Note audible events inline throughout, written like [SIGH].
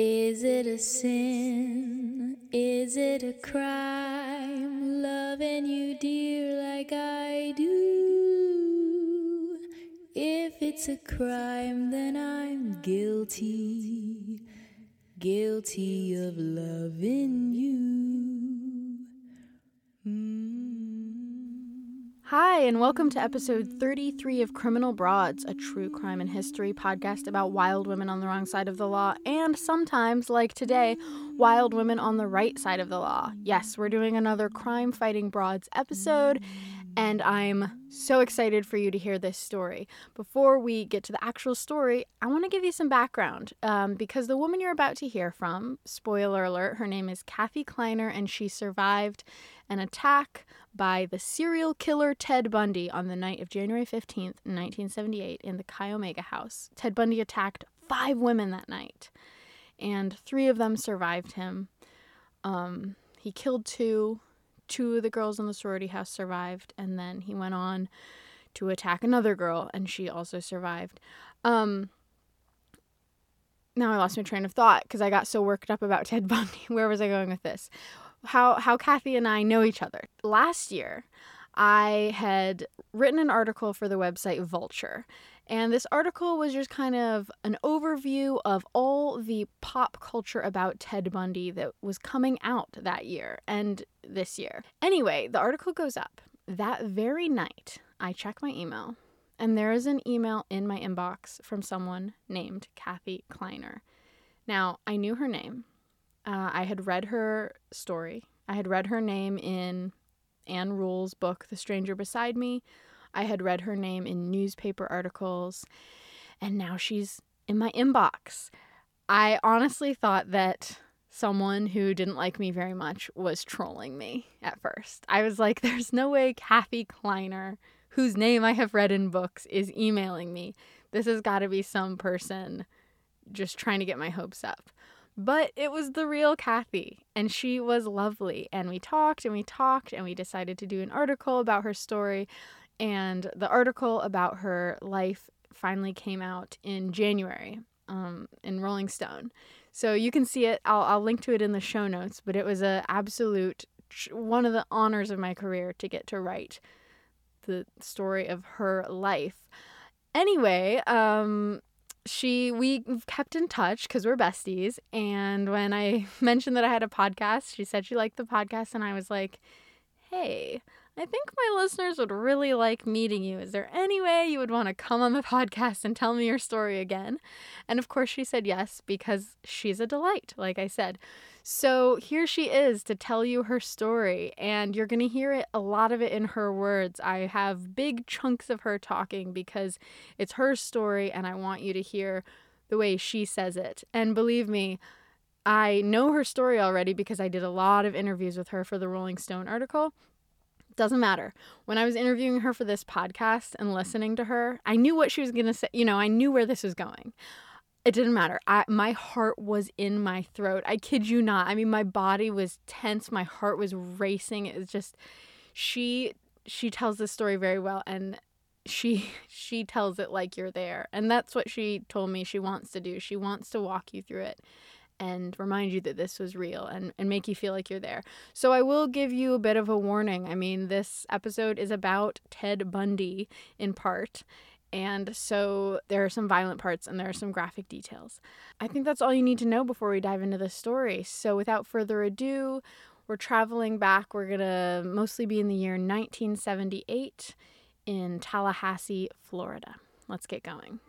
Is it a sin? Is it a crime? Loving you, dear, like I do. If it's a crime, then I'm guilty. Guilty of loving you. Mm. Hi, and welcome to episode 33 of Criminal Broads, a true crime and history podcast about wild women on the wrong side of the law, and sometimes, like today, wild women on the right side of the law. Yes, we're doing another crime fighting broads episode, and I'm so excited for you to hear this story. Before we get to the actual story, I want to give you some background um, because the woman you're about to hear from, spoiler alert, her name is Kathy Kleiner, and she survived an attack by the serial killer Ted Bundy on the night of January 15th, 1978, in the Chi Omega house. Ted Bundy attacked five women that night, and three of them survived him. Um, he killed two. Two of the girls in the sorority house survived, and then he went on to attack another girl, and she also survived. Um, now I lost my train of thought because I got so worked up about Ted Bundy. [LAUGHS] Where was I going with this? How how Kathy and I know each other. Last year, I had written an article for the website Vulture. And this article was just kind of an overview of all the pop culture about Ted Bundy that was coming out that year and this year. Anyway, the article goes up. That very night, I check my email, and there is an email in my inbox from someone named Kathy Kleiner. Now, I knew her name uh, I had read her story. I had read her name in Ann Rule's book, The Stranger Beside Me. I had read her name in newspaper articles. And now she's in my inbox. I honestly thought that someone who didn't like me very much was trolling me at first. I was like, [LAUGHS] there's no way Kathy Kleiner, whose name I have read in books, is emailing me. This has got to be some person just trying to get my hopes up. But it was the real Kathy, and she was lovely. And we talked and we talked, and we decided to do an article about her story. And the article about her life finally came out in January um, in Rolling Stone. So you can see it. I'll, I'll link to it in the show notes. But it was a absolute one of the honors of my career to get to write the story of her life. Anyway, um, she we kept in touch because we're besties. And when i [LAUGHS] mentioned that i had a podcast she said she liked the podcast and i was like hey i think my listeners would really like meeting you. Is there any way you would want to come on the [LAUGHS] podcast and tell me your story again? And of course she said yes because she's a delight like i said so here she is to tell you her story, and you're going to hear it a lot of it in her words. I have big chunks of her talking because it's her story, and I want you to hear the way she says it. And believe me, I know her story already because I did a lot of interviews with her for the Rolling Stone article. Doesn't matter. When I was interviewing her for this podcast and listening to her, I knew what she was going to say. You know, I knew where this was going it didn't matter. I, my heart was in my throat. I kid you not. I mean, my body was tense. My heart was racing. It was just, she she tells this story very well, and she [LAUGHS] she tells it like you're there, and that's what she told me she wants to do. She wants to walk you through it and remind you that this was real and, and make you feel like you're there. So I will give you a bit of a warning. I mean, this episode is about Ted Bundy in part, and so there are some violent parts and there are some graphic details. I think that's all you need to know before we dive into the story. So without further ado, we're traveling back. We're going to mostly be in the year 1978 in Tallahassee, Florida. Let's get going.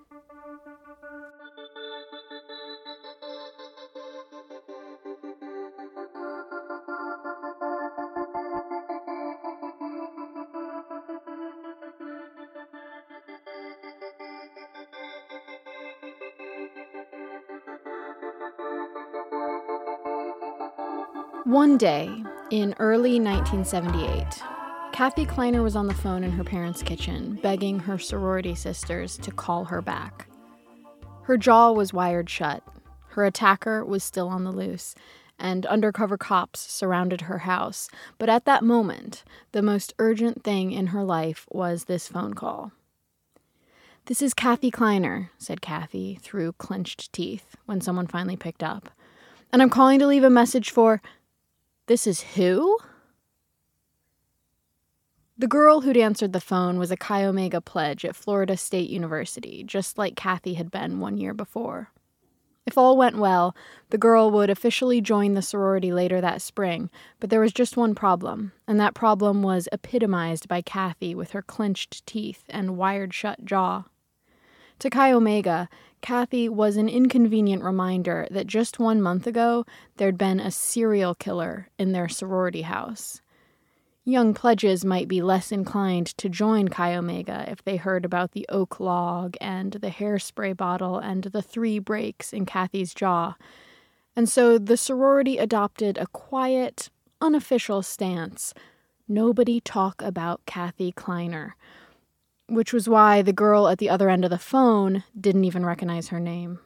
One day in early 1978, Kathy Kleiner was on the phone in her parents' kitchen, begging her sorority sisters to call her back. Her jaw was wired shut, her attacker was still on the loose, and undercover cops surrounded her house. But at that moment, the most urgent thing in her life was this phone call. This is Kathy Kleiner, said Kathy through clenched teeth when someone finally picked up. And I'm calling to leave a message for. This is who? The girl who'd answered the phone was a Chi Omega pledge at Florida State University, just like Kathy had been one year before. If all went well, the girl would officially join the sorority later that spring, but there was just one problem, and that problem was epitomized by Kathy with her clenched teeth and wired shut jaw. To Chi Omega, Kathy was an inconvenient reminder that just one month ago there'd been a serial killer in their sorority house. Young pledges might be less inclined to join Chi Omega if they heard about the oak log and the hairspray bottle and the three breaks in Kathy's jaw. And so the sorority adopted a quiet, unofficial stance nobody talk about Kathy Kleiner, which was why the girl at the other end of the phone didn't even recognize her name.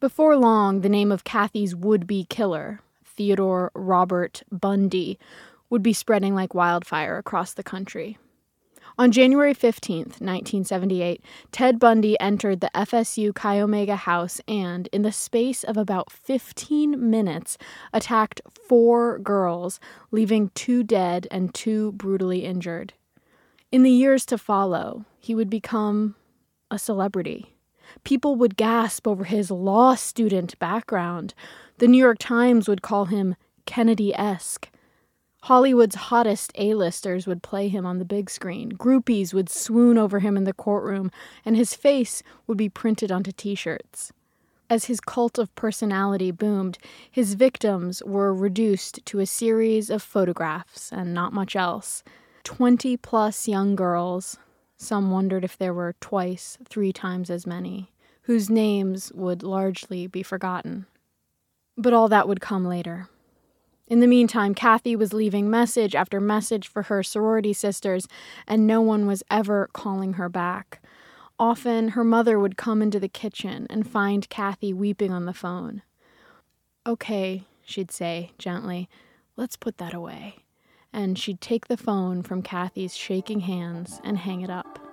Before long, the name of Kathy's would be killer, Theodore Robert Bundy would be spreading like wildfire across the country. On January 15, 1978, Ted Bundy entered the FSU Chi Omega house and, in the space of about 15 minutes, attacked four girls, leaving two dead and two brutally injured. In the years to follow, he would become a celebrity. People would gasp over his law student background. The New York Times would call him Kennedy esque. Hollywood's hottest A-listers would play him on the big screen. Groupies would swoon over him in the courtroom, and his face would be printed onto t shirts. As his cult of personality boomed, his victims were reduced to a series of photographs and not much else. Twenty plus young girls, some wondered if there were twice, three times as many, whose names would largely be forgotten. But all that would come later. In the meantime, Kathy was leaving message after message for her sorority sisters, and no one was ever calling her back. Often, her mother would come into the kitchen and find Kathy weeping on the phone. Okay, she'd say gently, let's put that away. And she'd take the phone from Kathy's shaking hands and hang it up.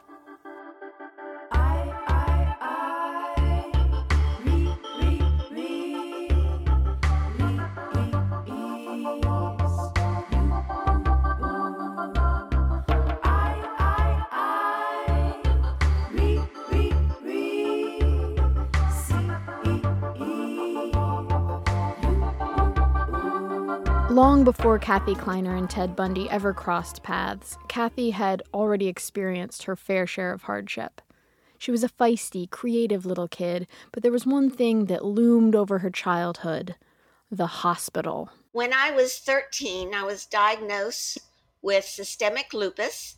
Long before Kathy Kleiner and Ted Bundy ever crossed paths, Kathy had already experienced her fair share of hardship. She was a feisty, creative little kid, but there was one thing that loomed over her childhood the hospital. When I was 13, I was diagnosed with systemic lupus,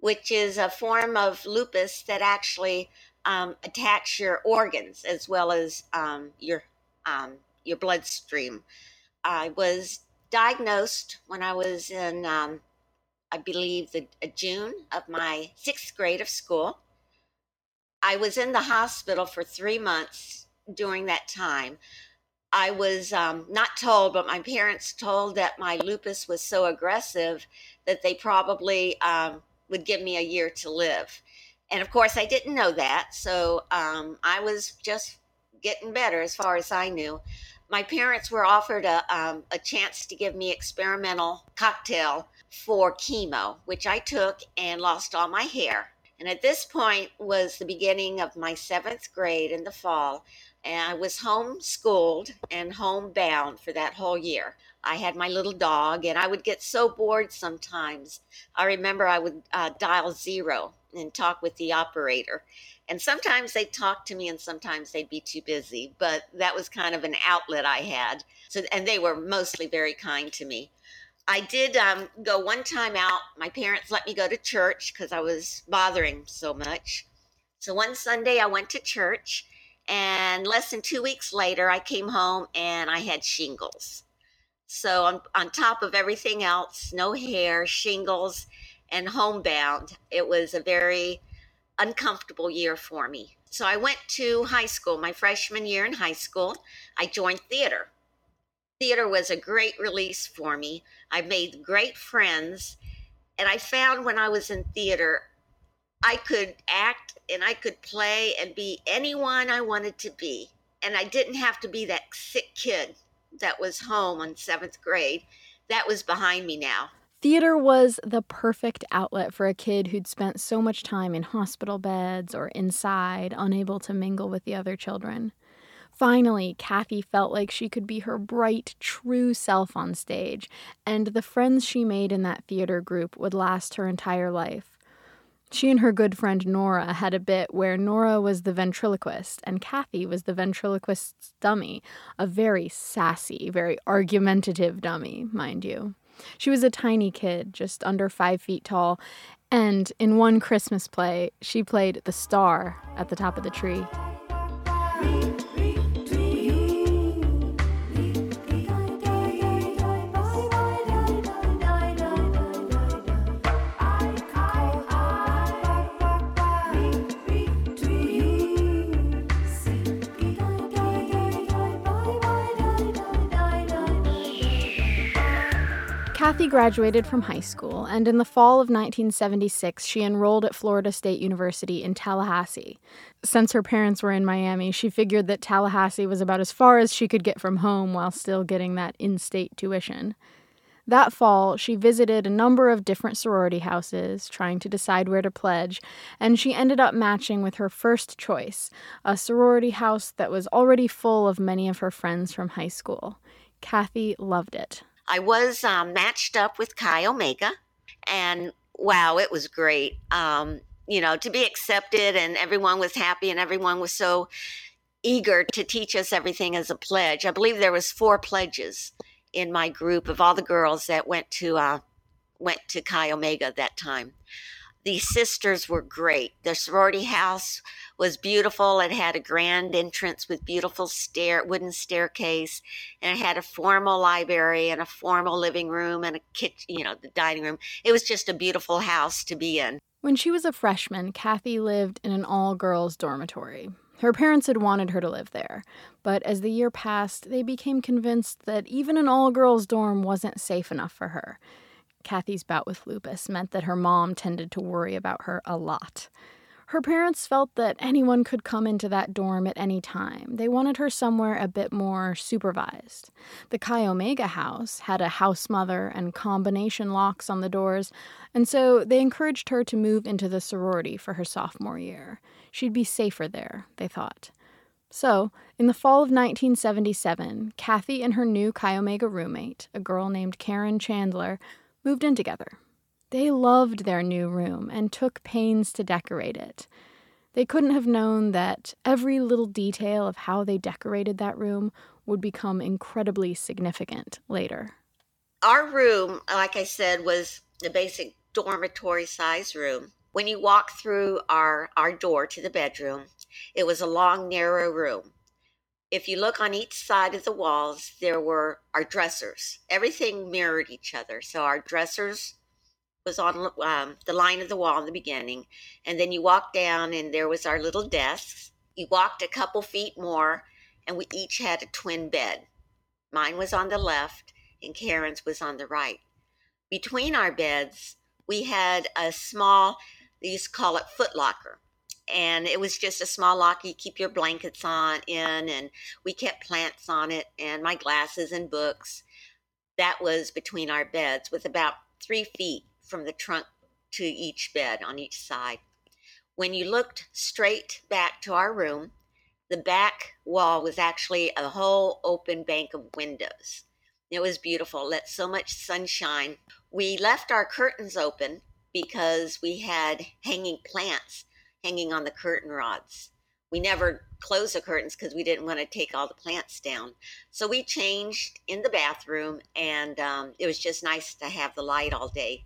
which is a form of lupus that actually um, attacks your organs as well as um, your um, your bloodstream. I was diagnosed when I was in, um, I believe, the uh, June of my sixth grade of school. I was in the hospital for three months during that time. I was um, not told, but my parents told that my lupus was so aggressive that they probably um, would give me a year to live. And of course, I didn't know that. So um, I was just getting better as far as I knew my parents were offered a, um, a chance to give me experimental cocktail for chemo, which I took and lost all my hair. And at this point was the beginning of my seventh grade in the fall. And I was homeschooled and homebound for that whole year. I had my little dog, and I would get so bored sometimes. I remember I would uh, dial zero and talk with the operator. And sometimes they'd talk to me and sometimes they'd be too busy, but that was kind of an outlet I had. So, and they were mostly very kind to me. I did um, go one time out. My parents let me go to church because I was bothering so much. So one Sunday I went to church, and less than two weeks later, I came home and I had shingles. So, on, on top of everything else, no hair, shingles, and homebound, it was a very uncomfortable year for me. So I went to high school, my freshman year in high school. I joined theater. Theater was a great release for me. I made great friends. And I found when I was in theater, I could act and I could play and be anyone I wanted to be. and I didn't have to be that sick kid that was home on seventh grade. That was behind me now. Theater was the perfect outlet for a kid who'd spent so much time in hospital beds or inside, unable to mingle with the other children. Finally, Kathy felt like she could be her bright, true self on stage, and the friends she made in that theater group would last her entire life. She and her good friend Nora had a bit where Nora was the ventriloquist and Kathy was the ventriloquist's dummy, a very sassy, very argumentative dummy, mind you. She was a tiny kid, just under five feet tall, and in one Christmas play, she played the star at the top of the tree. Kathy graduated from high school, and in the fall of 1976, she enrolled at Florida State University in Tallahassee. Since her parents were in Miami, she figured that Tallahassee was about as far as she could get from home while still getting that in state tuition. That fall, she visited a number of different sorority houses, trying to decide where to pledge, and she ended up matching with her first choice, a sorority house that was already full of many of her friends from high school. Kathy loved it. I was um, matched up with Chi Omega, and wow, it was great. Um, you know, to be accepted, and everyone was happy, and everyone was so eager to teach us everything as a pledge. I believe there was four pledges in my group of all the girls that went to uh, went to Chi Omega that time the sisters were great. The sorority house was beautiful. It had a grand entrance with beautiful stair wooden staircase, and it had a formal library and a formal living room and a kitchen, you know, the dining room. It was just a beautiful house to be in. When she was a freshman, Kathy lived in an all-girls dormitory. Her parents had wanted her to live there, but as the year passed, they became convinced that even an all girls dorm wasn't safe enough for her. Kathy's bout with lupus meant that her mom tended to worry about her a lot. Her parents felt that anyone could come into that dorm at any time. They wanted her somewhere a bit more supervised. The Chi Omega house had a house mother and combination locks on the doors, and so they encouraged her to move into the sorority for her sophomore year. She'd be safer there, they thought. So, in the fall of 1977, Kathy and her new Chi Omega roommate, a girl named Karen Chandler, moved in together. They loved their new room and took pains to decorate it. They couldn't have known that every little detail of how they decorated that room would become incredibly significant later. Our room, like I said, was the basic dormitory size room. When you walk through our, our door to the bedroom, it was a long, narrow room if you look on each side of the walls, there were our dressers. Everything mirrored each other. So our dressers was on um, the line of the wall in the beginning, and then you walked down, and there was our little desks. You walked a couple feet more, and we each had a twin bed. Mine was on the left, and Karen's was on the right. Between our beds, we had a small, they used to call it footlocker and it was just a small lock you keep your blankets on in and we kept plants on it and my glasses and books. That was between our beds with about three feet from the trunk to each bed on each side. When you looked straight back to our room the back wall was actually a whole open bank of windows. It was beautiful let so much sunshine. We left our curtains open because we had hanging plants hanging on the curtain rods. We never closed the curtains because we didn't want to take all the plants down. So we changed in the bathroom, and um, it was just nice to have the light all day.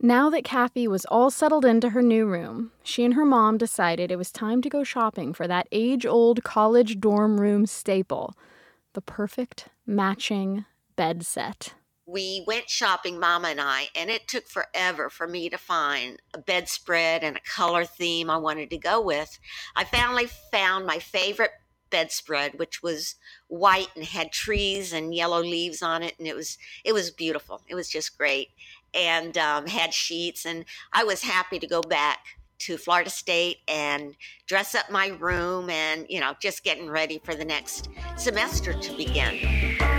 Now that Kathy was all settled into her new room, she and her mom decided it was time to go shopping for that age old college dorm room staple the perfect matching bed set we went shopping, Mama and I, and it took forever for me to find a bedspread and a color theme I wanted to go with. I finally found my favorite bedspread, which was white and had trees and yellow leaves on it, and it was it was beautiful. It was just great, and um, had sheets, and I was happy to go back to Florida State and dress up my room and, you know, just getting ready for the next semester to begin.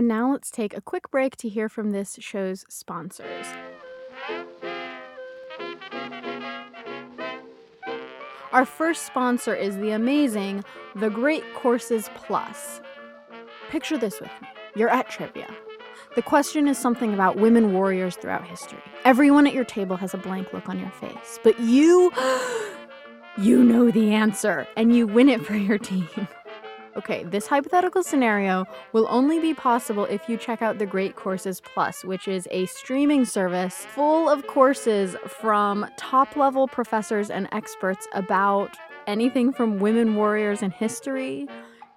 And now let's take a quick break to hear from this show's sponsors. Our first sponsor is the amazing The Great Courses Plus. Picture this with me. You're at trivia. The question is something about women warriors throughout history. Everyone at your table has a blank look on your face, but you [GASPS] you know the answer and you win it for your team. [LAUGHS] Okay, this hypothetical scenario will only be possible if you check out the Great Courses Plus, which is a streaming service full of courses from top level professors and experts about anything from women warriors in history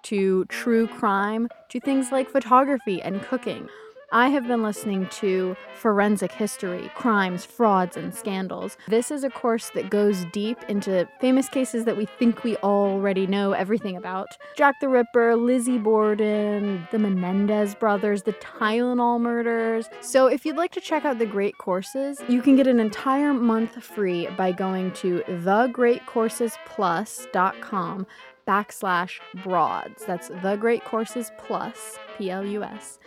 to true crime to things like photography and cooking. I have been listening to Forensic History, Crimes, Frauds, and Scandals. This is a course that goes deep into famous cases that we think we already know everything about Jack the Ripper, Lizzie Borden, the Menendez brothers, the Tylenol murders. So, if you'd like to check out the great courses, you can get an entire month free by going to thegreatcoursesplus.com backslash broads. That's the Great Courses Plus, P L U S,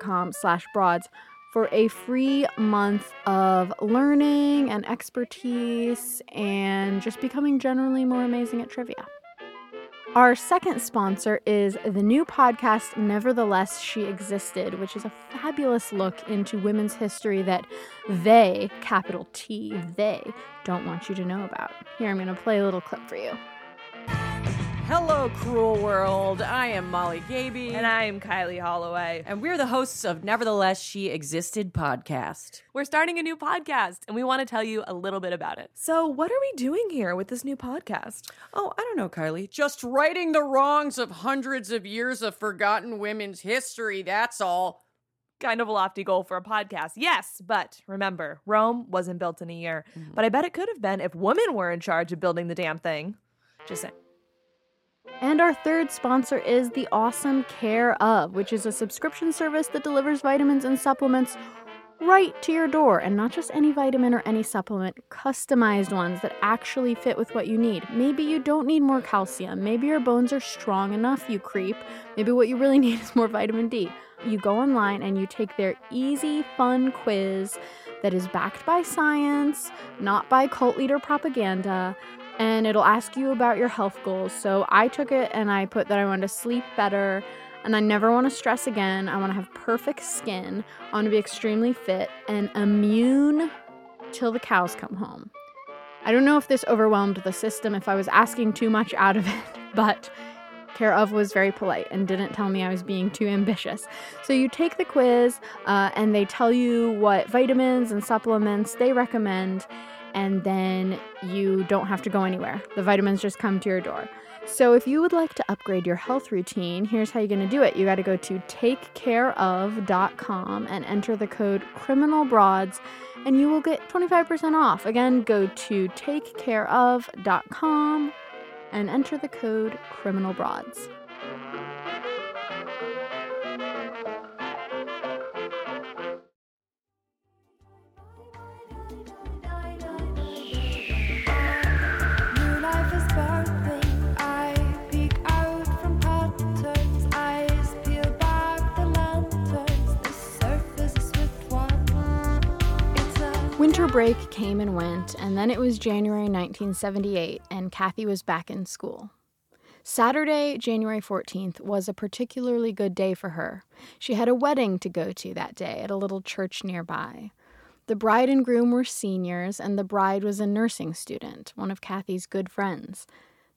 com slash broads for a free month of learning and expertise and just becoming generally more amazing at trivia. Our second sponsor is the new podcast, Nevertheless She Existed, which is a fabulous look into women's history that they, capital T, they, don't want you to know about. Here, I'm going to play a little clip for you. Hello, cruel world. I am Molly Gaby. And I am Kylie Holloway. and we're the hosts of Nevertheless She Existed podcast. We're starting a new podcast, and we want to tell you a little bit about it. So, what are we doing here with this new podcast? Oh, I don't know, Kylie. Just righting the wrongs of hundreds of years of forgotten women's history, that's all. Kind of a lofty goal for a podcast, yes, but remember, Rome wasn't built in a year. Mm-hmm. But I bet it could have been if women were in charge of building the damn thing. Just saying. And our third sponsor is the Awesome Care of, which is a subscription service that delivers vitamins and supplements right to your door. And not just any vitamin or any supplement, customized ones that actually fit with what you need. Maybe you don't need more calcium. Maybe your bones are strong enough, you creep. Maybe what you really [LAUGHS] need is more vitamin D. You go online and you take their easy, fun quiz that is backed by science, not by cult leader propaganda and it'll ask you about your health goals. So I took it and I put that I want to sleep better and I never want to stress again. I want to have perfect skin. I want to be extremely fit and immune till the cows come home. I don't know if this overwhelmed the system, if I was asking too much out of [LAUGHS] it, but Care of was very polite and didn't tell me I was being too ambitious. So you take the quiz uh, and they tell you what vitamins and supplements they recommend and then you don't have to go anywhere. The vitamins just come to your door. So if you would like to upgrade your health routine, here's how you're going to do it. You got to go to takecareof.com and enter the code criminalbroads and you will get 25% off. Again, go to takecareof.com and enter the code criminalbroads. Break came and went, and then it was January 1978, and Kathy was back in school. Saturday, January 14th, was a particularly good day for her. She had a wedding to go to that day at a little church nearby. The bride and groom were seniors, and the bride was a nursing student, one of Kathy's good friends.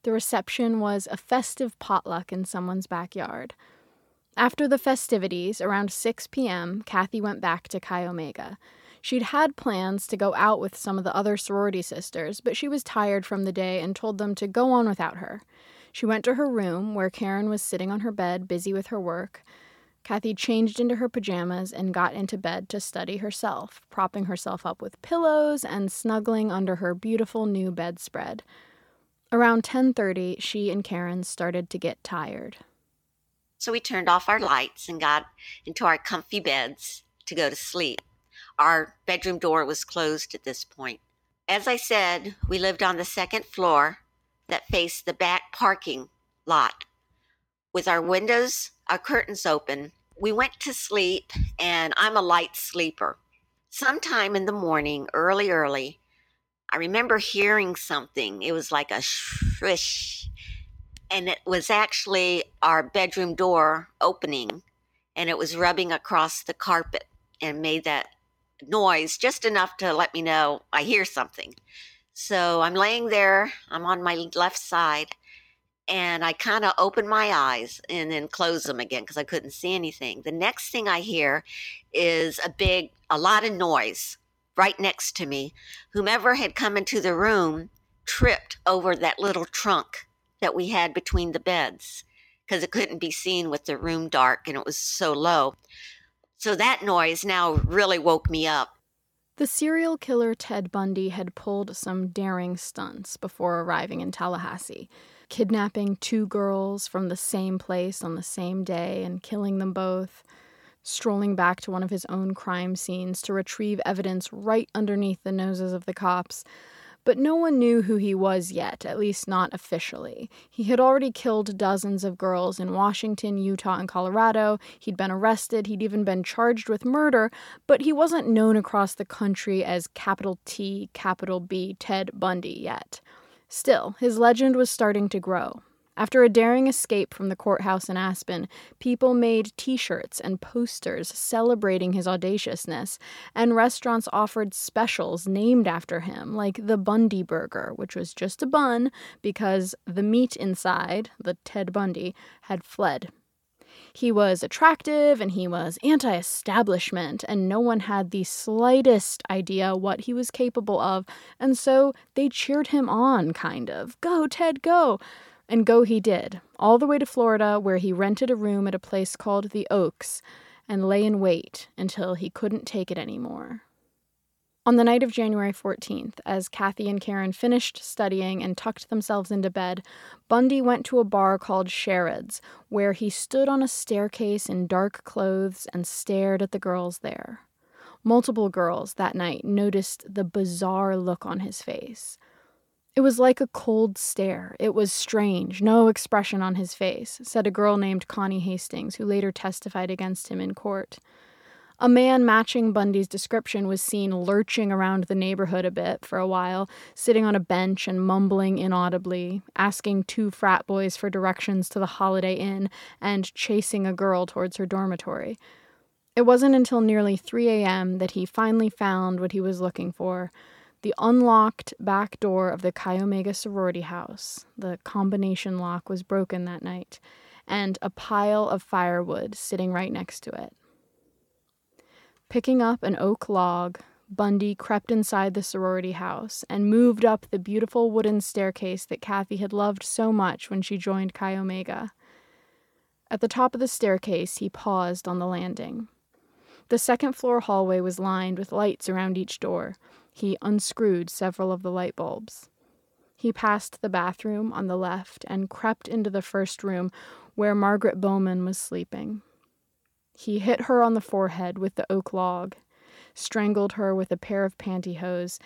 The reception was a festive potluck in someone's backyard. After the festivities, around 6 p.m., Kathy went back to Chi Omega. She'd had plans to go out with some of the other sorority sisters, but she was tired from the day and told them to go on without her. She went to her room, where Karen was sitting on her bed, busy with her work. Kathy changed into her pajamas and got into bed to study herself, propping herself up with pillows and snuggling under her beautiful new bedspread. Around 10:30, she and Karen started to get tired. So we turned off our lights and got into our comfy beds to go to sleep. Our bedroom door was closed at this point. As I said, we lived on the second floor that faced the back parking lot. With our windows, our curtains open, we went to sleep, and I'm a light sleeper. Sometime in the morning, early, early, I remember hearing something. It was like a swish, and it was actually our bedroom door opening, and it was rubbing across the carpet and made that noise just enough to let me know I hear something. So I'm laying there, I'm on my left side, and I kind of open my eyes and then close them again because I couldn't see anything. The next thing I hear is a big, a lot of noise right next to me. Whomever had come into the room tripped over that little trunk that we had between the beds because it couldn't be seen with the room dark and it was so low. So that noise now really woke me up. The serial killer Ted Bundy had pulled some daring stunts before arriving in Tallahassee, kidnapping two girls from the same place on the same day and killing them both, strolling back to one of his own crime scenes to retrieve evidence right underneath the noses of the cops. But no one knew who he was yet, at least not officially. He had already killed dozens of girls in Washington, Utah, and Colorado. He'd been arrested, he'd even been charged with murder, but he wasn't known across the country as capital T, capital B Ted Bundy yet. Still, his legend was starting to grow. After a daring escape from the courthouse in Aspen, people made t shirts and posters celebrating his audaciousness, and restaurants offered specials named after him, like the Bundy Burger, which was just a bun because the meat inside, the Ted Bundy, had fled. He was attractive and he was anti establishment, and no one had the slightest idea what he was capable of, and so they cheered him on, kind of. Go, Ted, go! And go he did, all the way to Florida, where he rented a room at a place called the Oaks and lay in wait until he couldn't take it anymore. On the night of January 14th, as Kathy and Karen finished studying and tucked themselves into bed, Bundy went to a bar called Sherrod's, where he stood on a staircase in dark clothes and stared at the girls there. Multiple girls that night noticed the bizarre look on his face. It was like a cold stare. It was strange, no expression on his face, said a girl named Connie Hastings, who later testified against him in court. A man matching Bundy's description was seen lurching around the neighborhood a bit for a while, sitting on a bench and mumbling inaudibly, asking two frat boys for directions to the Holiday Inn, and chasing a girl towards her dormitory. It wasn't until nearly 3 a.m. that he finally found what he was looking for the unlocked back door of the Chi Omega sorority house. The combination lock was broken that night, and a pile of firewood sitting right next to it. Picking up an oak log, Bundy crept inside the sorority house and moved up the beautiful wooden staircase that Kathy had loved so much when she joined Chi Omega. At the top of the staircase, he paused on the landing. The second floor hallway was lined with lights around each door. He unscrewed several of the light bulbs. He passed the bathroom on the left and crept into the first room where Margaret Bowman was sleeping. He hit her on the forehead with the oak log, strangled her with a pair of pantyhose,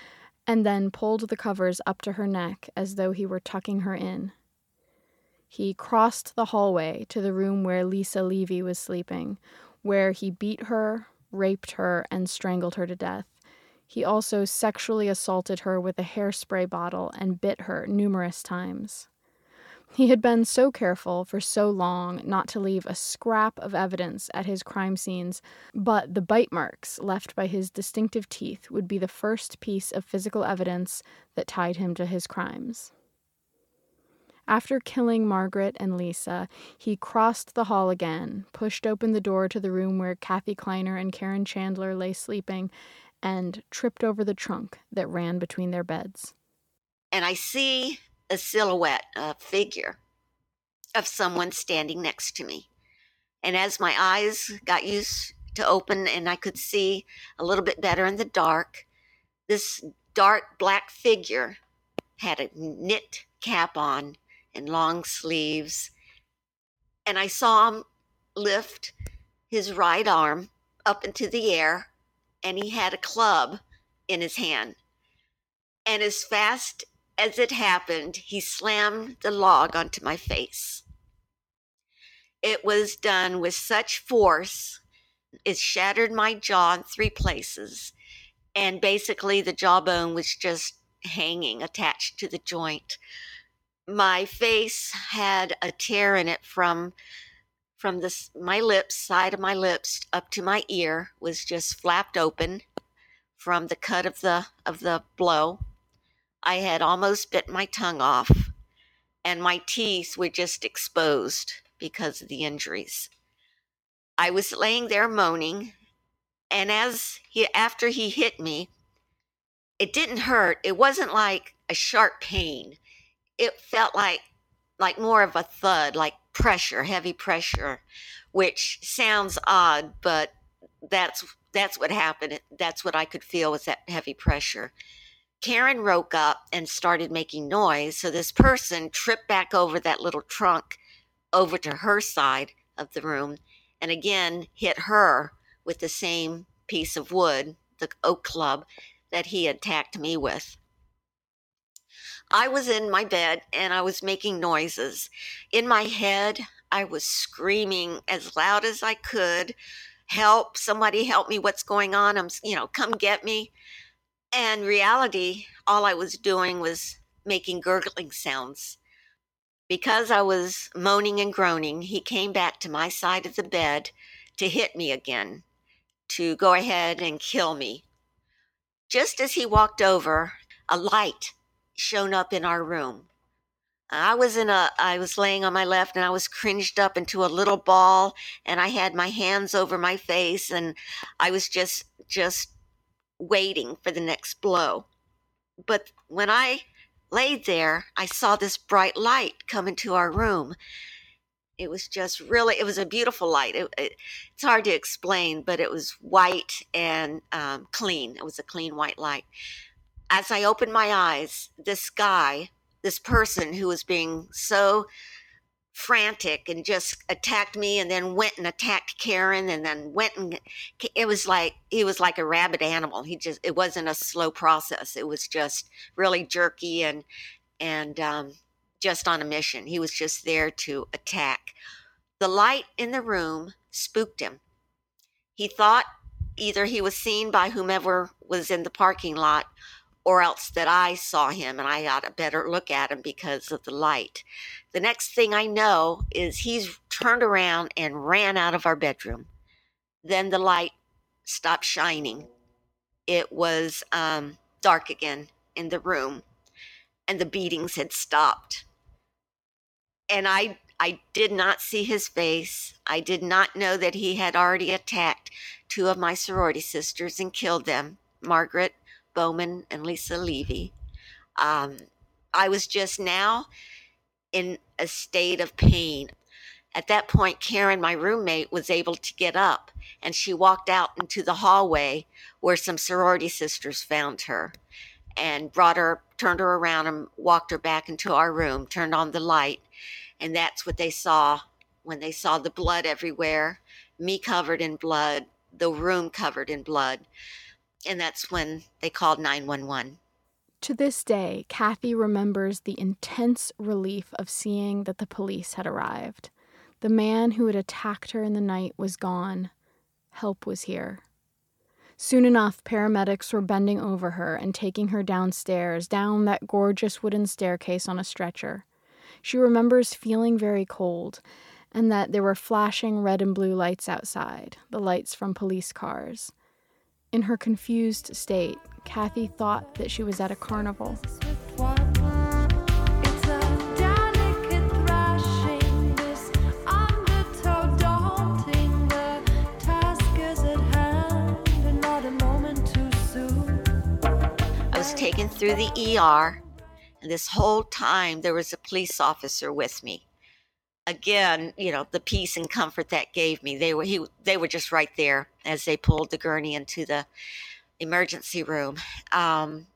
and then pulled the covers up to her neck as though he were tucking her in. He crossed the hallway to the room where Lisa Levy was sleeping, where he beat her, raped her, and strangled her to death. He also sexually assaulted her with a hairspray bottle and bit her numerous times. He had been so careful for so long not to leave a scrap of evidence at his crime scenes, but the bite marks left by his distinctive teeth would be the first piece of physical evidence that tied him to his crimes. After killing Margaret and Lisa, he crossed the hall again, pushed open the door to the room where Kathy Kleiner and Karen Chandler lay sleeping, and tripped over the trunk that ran between their beds. And I see a silhouette, a figure of someone standing next to me. And as my eyes got used to open and I could see a little bit better in the dark, this dark black figure had a knit cap on and long sleeves. And I saw him lift his right arm up into the air, and he had a club in his hand. And as fast as it happened, he slammed the log onto my face. It was done with such force, it shattered my jaw in three places. And basically, the jawbone was just hanging attached to the joint. My face had a tear in it from from this my lips side of my lips up to my ear was just flapped open from the cut of the of the blow. I had almost bit my tongue off and my teeth were just exposed because of the injuries. I was laying there moaning and as he after he hit me it didn't hurt. It wasn't like a sharp pain. It felt like like more of a thud like pressure heavy pressure which sounds odd but that's that's what happened. That's what i could feel was that heavy pressure. Karen woke up and started making noise so this person tripped back over that little trunk over to her side of the room and again hit her with the same piece of wood the oak club that he attacked me with I was in my bed and I was making noises. In my head, I was screaming as loud as I could, help, somebody help me, what's going on? I'm, you know, come get me. And reality, all I was doing was making gurgling sounds. Because I was moaning and groaning, he came back to my side of the bed to hit me again, to go ahead and kill me. Just as he walked over, a light shown up in our room. I was in a I was laying on my left and I was cringed up into a little ball and I had my hands over my face and I was just just waiting for the next blow. But when I laid there, I saw this bright light come into our room. It was just really it was a beautiful light. It, it, it's hard to explain, but it was white and um, clean. It was a clean white light as I opened my eyes, this guy, this person who was being so frantic and just attacked me and then went and attacked Karen and then went and it was like he was like a rabid animal. He just it wasn't a slow process. It was just really jerky and and um, just on a mission. He was just there to attack. The light in the room spooked him. He thought either he was seen by whomever was in the parking lot or else that I saw him and I got a better look at him because of the light. The next thing I know is he's turned around and ran out of our bedroom. Then the light stopped shining. It was um, dark again in the room, and the beatings had stopped. And I, I did not see his face. I did not know that he had already attacked two of my sorority sisters and killed them, Margaret Bowman and Lisa Levy. Um, I was just now in a state of pain. At that point, Karen, my roommate, was able to get up and she walked out into the hallway where some sorority sisters found her and brought her, turned her around and walked her back into our room, turned on the light. And that's what they saw when they saw the blood everywhere, me covered in blood, the room covered in blood and that's when they called 911. To this day, Kathy remembers the intense relief of seeing that the police had arrived. The man who had attacked her in the night was gone. Help was here. Soon enough, paramedics were bending over her and taking her downstairs, down that gorgeous wooden staircase on a stretcher. She remembers feeling very cold and that there were flashing red and blue lights outside, the lights from police cars. In her confused state, Kathy thought that she was at a carnival. Taken through the ER, and this whole time there was a police officer with me. Again, you know, the peace and comfort that gave me. They were he they were just right there as they pulled the gurney into the emergency room. Um,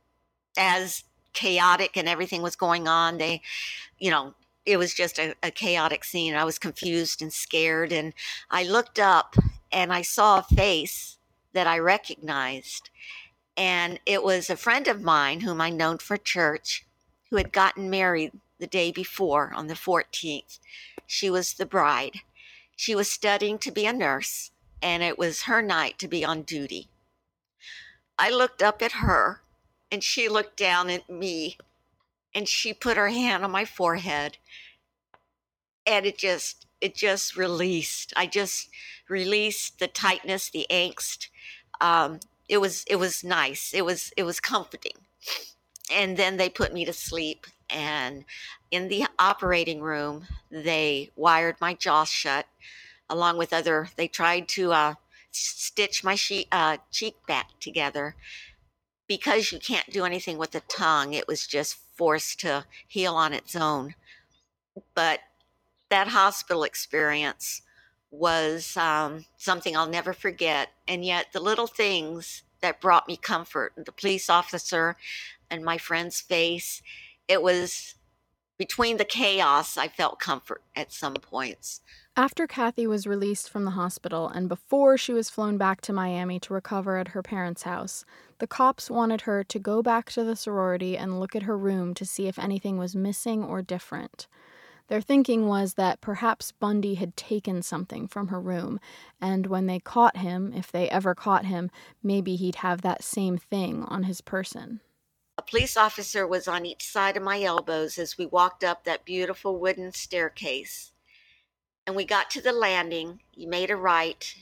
as chaotic and everything was going on. They, you know, it was just a, a chaotic scene. I was confused and scared. And I looked up and I saw a face that I recognized. And it was a friend of mine whom I known for church who had gotten married the day before on the 14th. She was the bride. She was studying to be a nurse, and it was her night to be on duty. I looked up at her, and she looked down at me, and she put her hand on my forehead, and it just it just released. I just released the tightness, the angst. Um, it was it was nice. It was it was comforting. And then they put me to sleep, and in the operating room, they wired my jaw shut, along with other. They tried to uh, stitch my she- uh, cheek back together. Because you can't do anything with the tongue, it was just forced to heal on its own. But that hospital experience was um, something I'll never forget. And yet, the little things that brought me comfort the police officer and my friend's face it was between the chaos, I felt comfort at some points. After Kathy was released from the hospital and before she was flown back to Miami to recover at her parents' house, the cops wanted her to go back to the sorority and look at her room to see if anything was missing or different. Their thinking was that perhaps Bundy had taken something from her room, and when they caught him, if they ever caught him, maybe he'd have that same thing on his person. A police officer was on each side of my elbows as we walked up that beautiful wooden staircase. And we got to the landing. You made a right.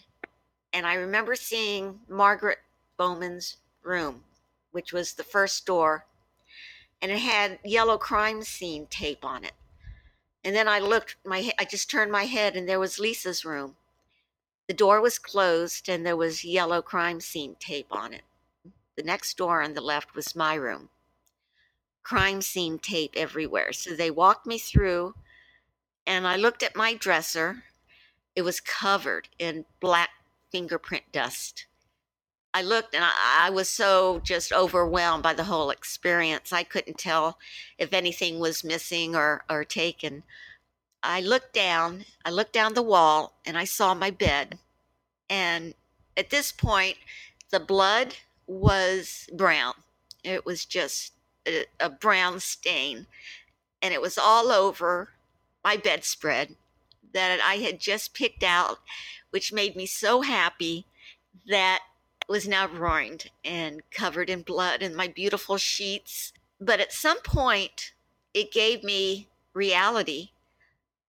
And I remember seeing Margaret Bowman's room, which was the first door. And it had yellow crime scene tape on it. And then I looked, my I just turned my head, and there was Lisa's room. The door was closed, and there was yellow crime scene tape on it. The next door on the left was my room. Crime scene tape everywhere. So they walked me through, and I looked at my dresser. It was covered in black fingerprint dust. I looked and I, I was so just overwhelmed by the whole experience. I couldn't tell if anything was missing or, or taken. I looked down, I looked down the wall, and I saw my bed. And at this point, the blood was brown. It was just a, a brown stain, and it was all over my bedspread that I had just picked out, which made me so happy that was now ruined and covered in blood and my beautiful sheets. But at some point, it gave me reality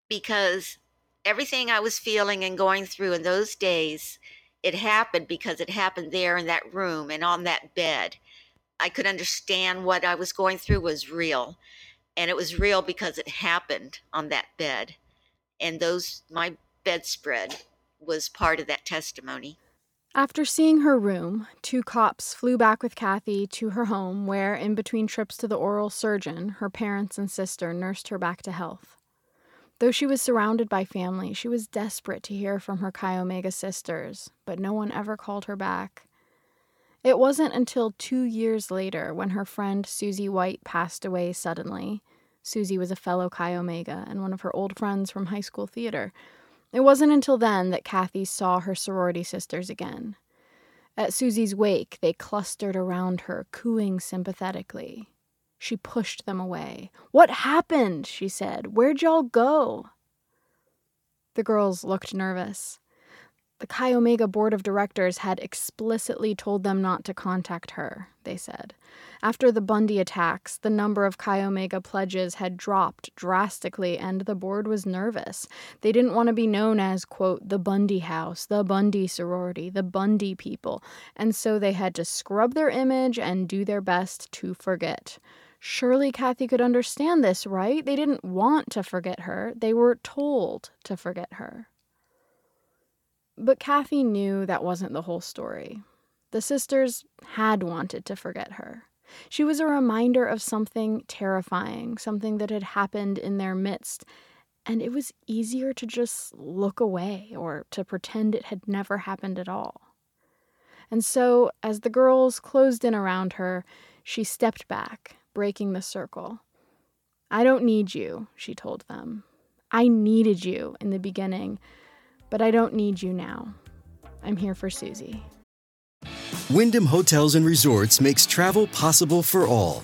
because everything I was feeling and going through in those days, it happened because it happened there in that room and on that bed. I could understand what I was going through was real. And it was real because it happened on that bed. And those, my bedspread was part of that testimony. After seeing her room, two cops flew back with Kathy to her home, where, in between trips to the oral surgeon, her parents and sister nursed her back to health. Though she was surrounded by family, she was desperate to hear from her Chi Omega sisters, but no one ever called her back. It wasn't until two years later when her friend Susie White passed away suddenly. Susie was a fellow Chi Omega and one of her old friends from high school theater. It wasn't until then that Kathy saw her sorority sisters again. At Susie's wake, they clustered around her, cooing sympathetically. She pushed them away. What happened? she said. Where'd y'all go? The girls looked nervous. The Chi Omega board of directors had explicitly told them not to contact her, they said. After the Bundy attacks, the number of Chi Omega pledges had dropped drastically, and the board was nervous. They didn't want to be known as, quote, the Bundy house, the Bundy sorority, the Bundy people, and so they had to scrub their image and do their best to forget. Surely Kathy could understand this, right? They didn't want to forget her, they were told to forget her. But Kathy knew that wasn't the whole story. The sisters had wanted to forget her. She was a reminder of something terrifying, something that had happened in their midst, and it was easier to just look away or to pretend it had never happened at all. And so, as the girls closed in around her, she stepped back, breaking the circle. I don't need you, she told them. I needed you in the beginning, but I don't need you now. I'm here for Susie. Wyndham Hotels and Resorts makes travel possible for all.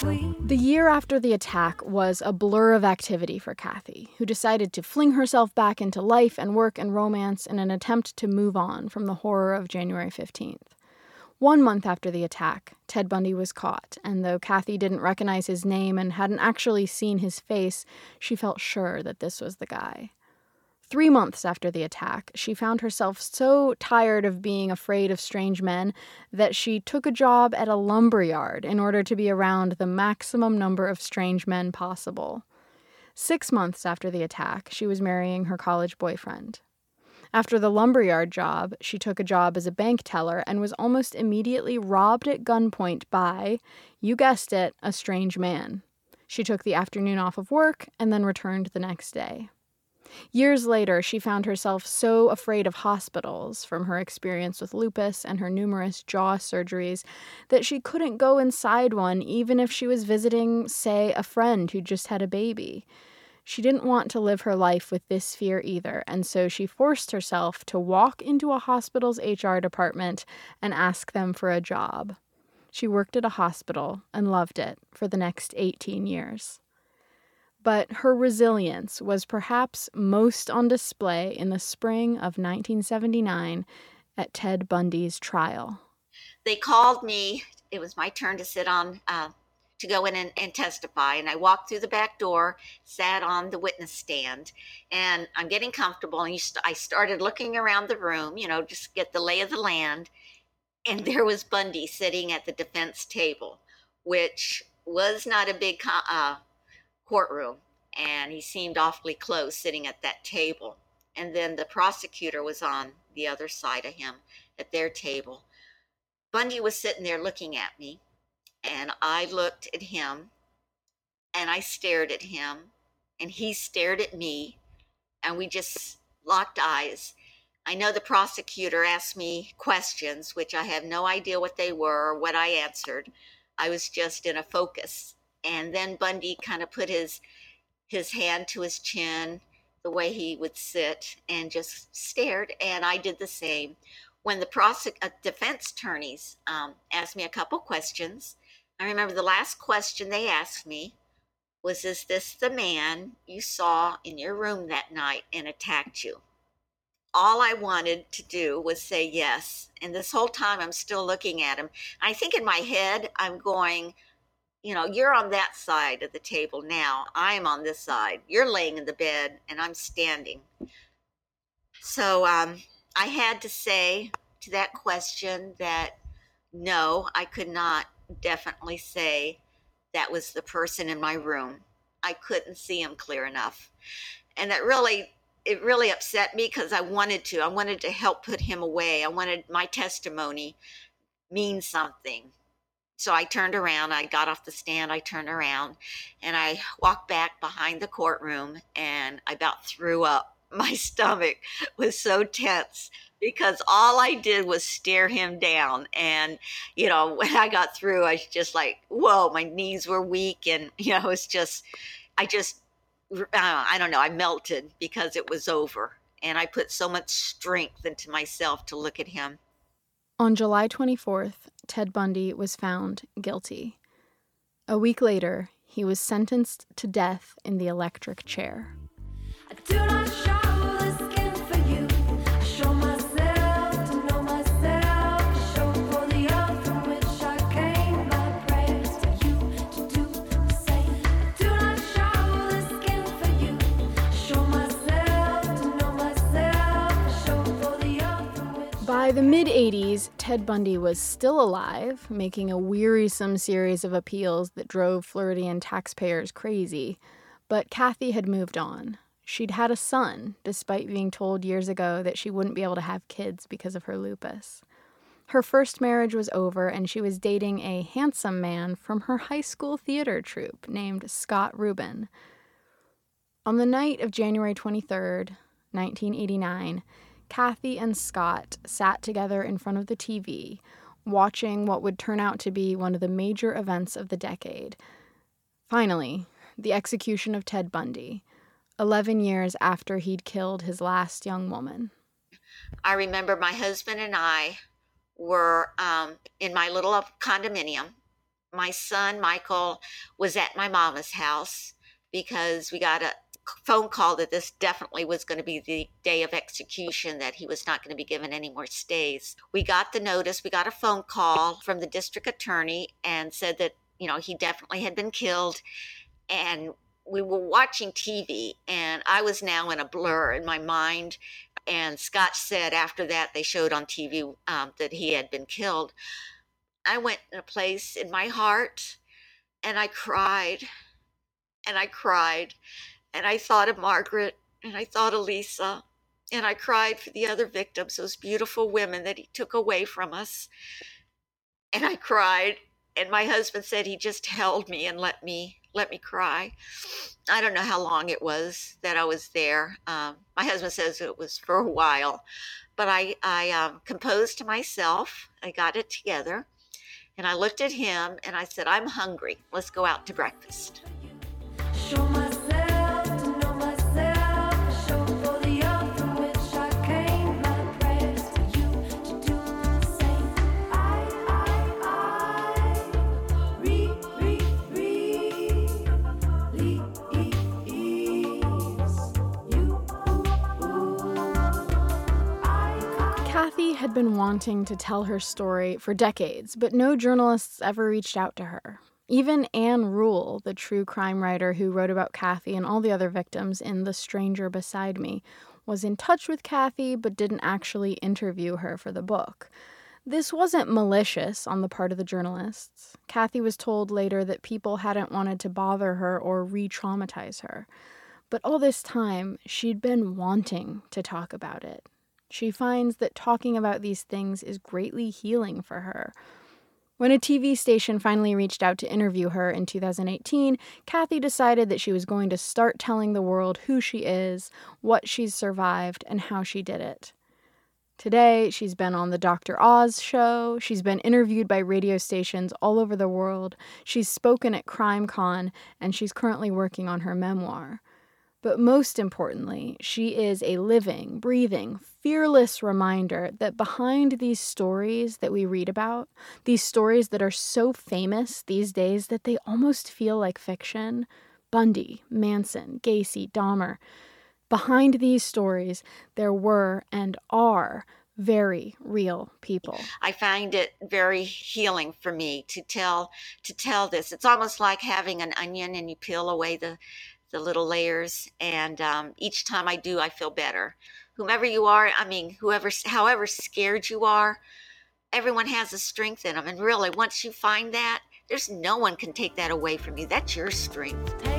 The year after the attack was a blur of activity for Kathy, who decided to fling herself back into life and work and romance in an attempt to move on from the horror of January 15th. One month after the attack, Ted Bundy was caught, and though Kathy didn't recognize his name and hadn't actually seen his face, she felt sure that this was the guy. Three months after the attack, she found herself so tired of being afraid of strange men that she took a job at a lumber yard in order to be around the maximum number of strange men possible. Six months after the attack, she was marrying her college boyfriend. After the lumberyard job, she took a job as a bank teller and was almost immediately robbed at gunpoint by, you guessed it, a strange man. She took the afternoon off of work and then returned the next day. Years later, she found herself so afraid of hospitals from her experience with lupus and her numerous jaw surgeries that she couldn't go inside one even if she was visiting, say, a friend who just had a baby. She didn't want to live her life with this fear either, and so she forced herself to walk into a hospital's HR department and ask them for a job. She worked at a hospital and loved it for the next 18 years. But her resilience was perhaps most on display in the spring of 1979 at Ted Bundy's trial. they called me. It was my turn to sit on, uh, to go in and, and testify. And I walked through the back door, sat on the witness stand, and I'm getting comfortable. And st- I started looking around the room, you know, just get the lay of the land. And [LAUGHS] there was Bundy sitting at the defense table, which was not a big uh, courtroom. And he seemed awfully close sitting at that table. And then the prosecutor was on the other side of him at their table. Bundy was sitting there looking at me, and I looked at him, and I stared at him, and he stared at me, and we just locked eyes. I know the prosecutor asked me questions, which I have no idea what they were or what I answered. I was just in a focus. And then Bundy kind of put his his hand to his chin, the way he would sit, and just stared. And I did the same when the prosec- uh, defense attorneys um, asked me a couple questions. I remember the last question they asked me was, Is this the man you saw in your room that night and attacked you? All I wanted to do was say yes. And this whole time I'm still looking at him. I think in my head, I'm going, you know, you're on that side of the table now. I'm on this side. You're laying in the bed and I'm standing. So um, I had to say to that question that no, I could not definitely say that was the person in my room. I couldn't see him clear enough. And that really it really upset me because I wanted to. I wanted to help put him away. I wanted my testimony mean something. So I turned around, I got off the stand, I turned around, and I walked back behind the courtroom and I about threw up. [LAUGHS] My stomach was so tense because all I did was stare him down. And, you know, [LAUGHS] when I got through, I was just like, whoa, my knees were weak. And, [LAUGHS] you know, it's just, I just, uh, I don't know, I melted because it was over. And I put so much strength into myself to look at him. On July 24th, Ted Bundy was found guilty. A week later, he was sentenced to death in the electric chair. By the mid 80s, Ted Bundy was still alive, making a wearisome series of appeals that drove Floridian taxpayers crazy. But Kathy had moved on. She'd had a son, despite being told years ago that she wouldn't be able to have kids because of her lupus. Her first marriage was over, and she was dating a handsome man from her high school theater troupe named Scott Rubin. On the night of January 23rd, 1989, Kathy and Scott sat together in front of the TV, watching what would turn out to be one of the major events of the decade. Finally, the execution of Ted Bundy, 11 years after he'd killed his last young woman. I remember my husband and I were um, in my little condominium. My son, Michael, was at my mama's house because we got a phone call that this definitely was going to be the day of execution, that he was not going to be given any more stays. We got the notice, we got a phone call from the district attorney and said that, you know, he definitely had been killed. And we were watching TV, and I was now in a blur in my mind. And Scott said after that, they showed on TV um, that he had been killed. I went in a place in my heart and I cried and I cried and I thought of Margaret and I thought of Lisa and I cried for the other victims, those beautiful women that he took away from us. And I cried and my husband said he just held me and let me let me cry. I don't know how long it was that I was there. Um, my husband says it was for a while, but I I um, composed to myself. I got it together, and I looked at him and I said, "I'm hungry. Let's go out to breakfast." Had been wanting to tell her story for decades, but no journalists ever reached out to her. Even Ann Rule, the true crime writer who wrote about Kathy and all the other victims in The Stranger Beside Me, was in touch with Kathy but didn't actually interview her for the book. This wasn't malicious on the part of the journalists. Kathy was told later that people hadn't wanted to bother her or re traumatize her. But all this time, she'd been wanting to talk about it. She finds that talking about these things is greatly healing for her. When a TV station finally reached out to interview her in 2018, Kathy decided that she was going to start telling the world who she is, what she's survived, and how she did it. Today, she's been on the Dr. Oz show, she's been interviewed by radio stations all over the world, she's spoken at CrimeCon, and she's currently working on her memoir. But most importantly, she is a living, breathing, fearless reminder that behind these stories that we read about, these stories that are so famous these days that they almost feel like fiction Bundy, Manson, Gacy, Dahmer behind these stories, there were and are very real people. I find it very healing for me to tell to tell this. It's almost like having an onion and you peel away the the little layers, and um, each time I do, I feel better. Whomever you are, I mean, whoever, however scared you are, everyone has a strength in them, and really, once you find that, there's no one can take that away from you. That's your strength.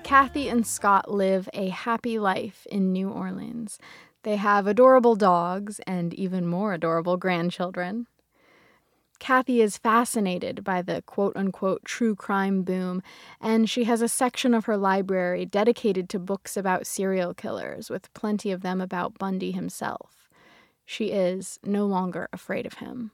Kathy and Scott live a happy life in New Orleans. They have adorable dogs and even more adorable grandchildren. Kathy is fascinated by the quote unquote true crime boom, and she has a section of her library dedicated to books about serial killers, with plenty of them about Bundy himself. She is no longer afraid of him.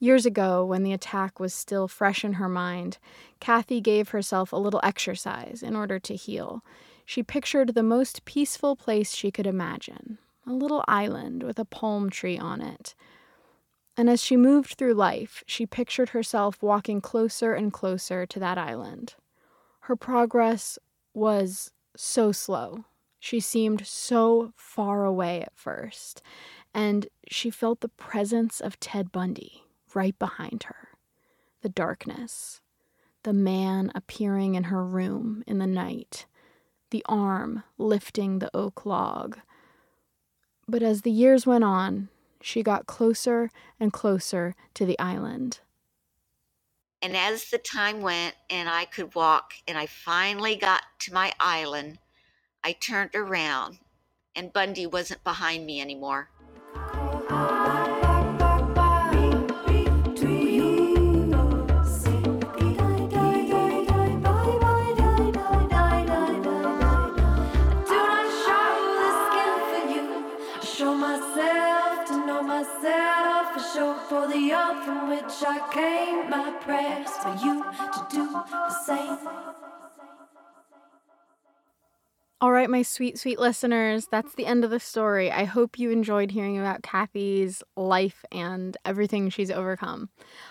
Years ago, when the attack was still fresh in her mind, Kathy gave herself a little exercise in order to heal. She pictured the most peaceful place she could imagine a little island with a palm tree on it. And as she moved through life, she pictured herself walking closer and closer to that island. Her progress was so slow. She seemed so far away at first, and she felt the presence of Ted Bundy right behind her. The darkness, the man appearing in her room in the night, the arm lifting the oak log. But as the years went on, she got closer and closer to the island. And as the time went and I could walk and I finally got to my island, I turned around and Bundy wasn't behind me anymore. I came. My prayers for you to do the same. All right, my sweet, sweet listeners, that's the end of the story. I hope you enjoyed hearing about Kathy's life and everything she's overcome.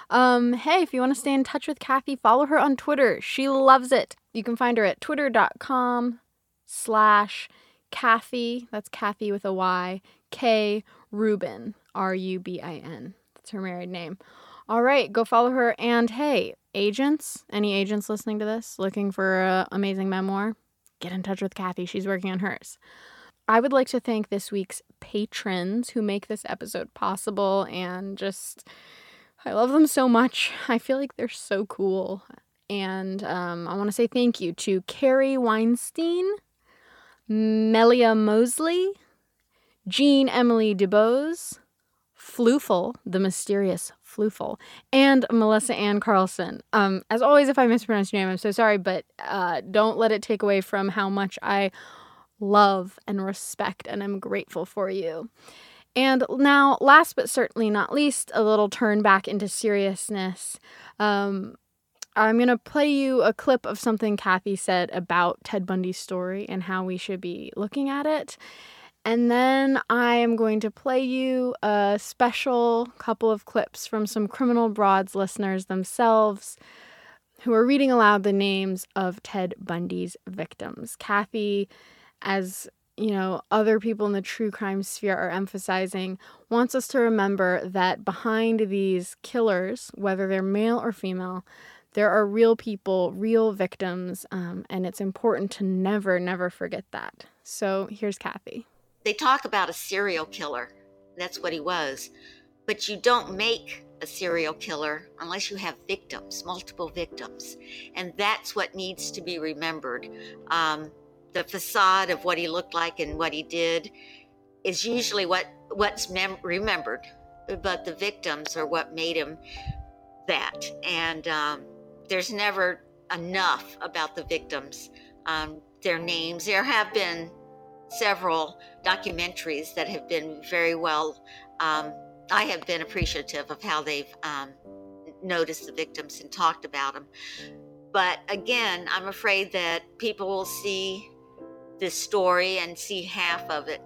Um, hey, if you want to stay in touch with Kathy, follow her on Twitter. She loves it. You can find her at twitter.com slash Kathy, that's Kathy with a Y, K Rubin, R U B I N. That's her married name. All right, go follow her. And hey, agents, any agents listening to this looking for an amazing memoir? get in touch with Kathy. She's working on hers. I would like to thank this week's patrons who make this episode possible and just, I love them so much. I feel like they're so cool. And um, I want to say thank you to Carrie Weinstein, Melia Mosley, Jean Emily DeBose, Floofel, the mysterious Floofel, and Melissa Ann Carlson. Um, as always, if I mispronounce your name, I'm so sorry, but uh, don't let it take away from how much I love and respect and I'm grateful for you. And now, last but certainly not least, a little turn back into seriousness. Um, I'm going to play you a clip of something Kathy said about Ted Bundy's story and how we should be looking at it. And then I am going to play you a special couple of clips from some Criminal Broads listeners themselves who are reading aloud the names of Ted Bundy's victims. Kathy, as you know, other people in the true crime sphere are emphasizing, wants us to remember that behind these killers, whether they're male or female, there are real people, real victims, um, and it's important to never, never forget that. So here's Kathy they talk about a serial killer. That's what he was. But you don't make a serial killer unless you have victims, multiple victims. And that's what needs to be remembered. Um, the facade of what he looked like and what he did is usually what what's mem- remembered, but the victims are what made him that. And um, there's never enough about the victims, um, their names. There have been several documentaries that have been very well. Um, I have been appreciative of how they've um, noticed the victims and talked about them. But again, I'm afraid that people will see this story and see half of it.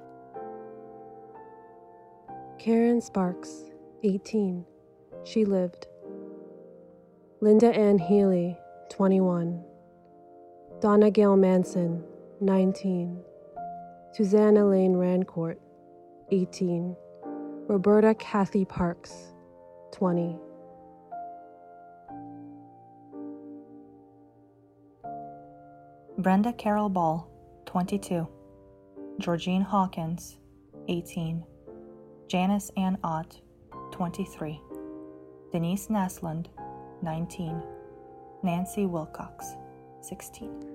Karen Sparks, 18. She lived. Linda Ann Healy, 21. Donna Gail Manson, 19. Susan Elaine Rancourt, 18. Roberta Kathy Parks, 20. Brenda Carol Ball, 22. Georgine Hawkins, 18. Janice Ann Ott, 23. Denise Naslund, 19. Nancy Wilcox, 16.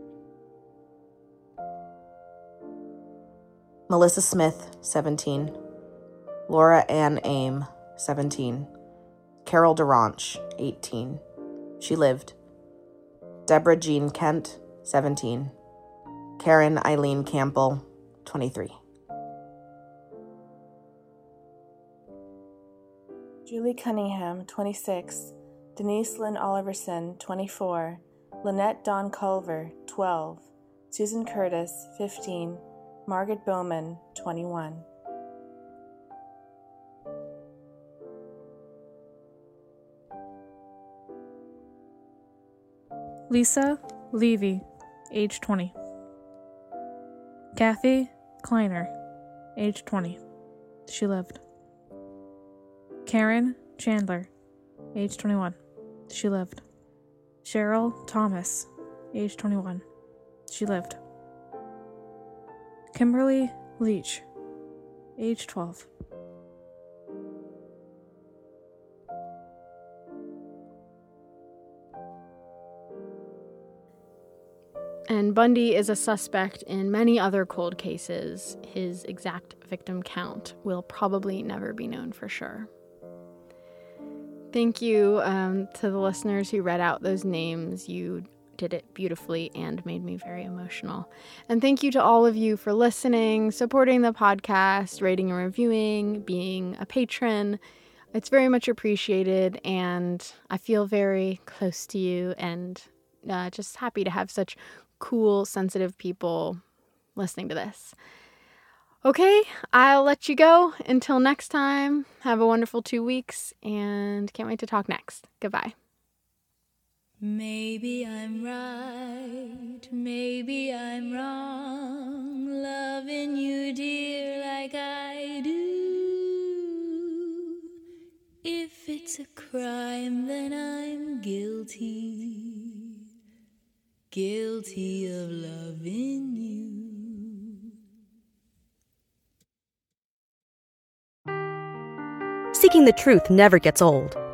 Melissa Smith, 17. Laura Ann Aime, 17. Carol DaRonch, 18. She lived. Deborah Jean Kent, 17. Caryn Eileen Campbell, 23. Julie Cunningham, 26. Denise Lynn Oliverson, 24. Lynette Dawn Culver, 12. Susan Curtis, 15. Margaret Bowman, 21. Lisa Levy, age 20. Kathy Kleiner, age 20. She lived. Karen Chandler, age 21. She lived. Cheryl Thomas, age 21. She lived. Kimberly Leach, age 12. And Bundy is a suspect in many other cold cases. His exact victim count will probably never be known for sure. Thank you um, to the listeners who read out those names. You did it beautifully and made me very emotional. And thank you to all of you for listening, supporting the podcast, rating and reviewing, being a patron. It's very much appreciated, and I feel very close to you and uh, just happy to have such cool, sensitive people listening to this. Okay, I'll let you go. Until next time, have a wonderful two weeks and can't wait to talk next. Goodbye. Maybe I'm right, maybe I'm wrong, loving you, dear, like I do. If it's a crime, then I'm guilty, guilty of loving you. Seeking the truth never gets old.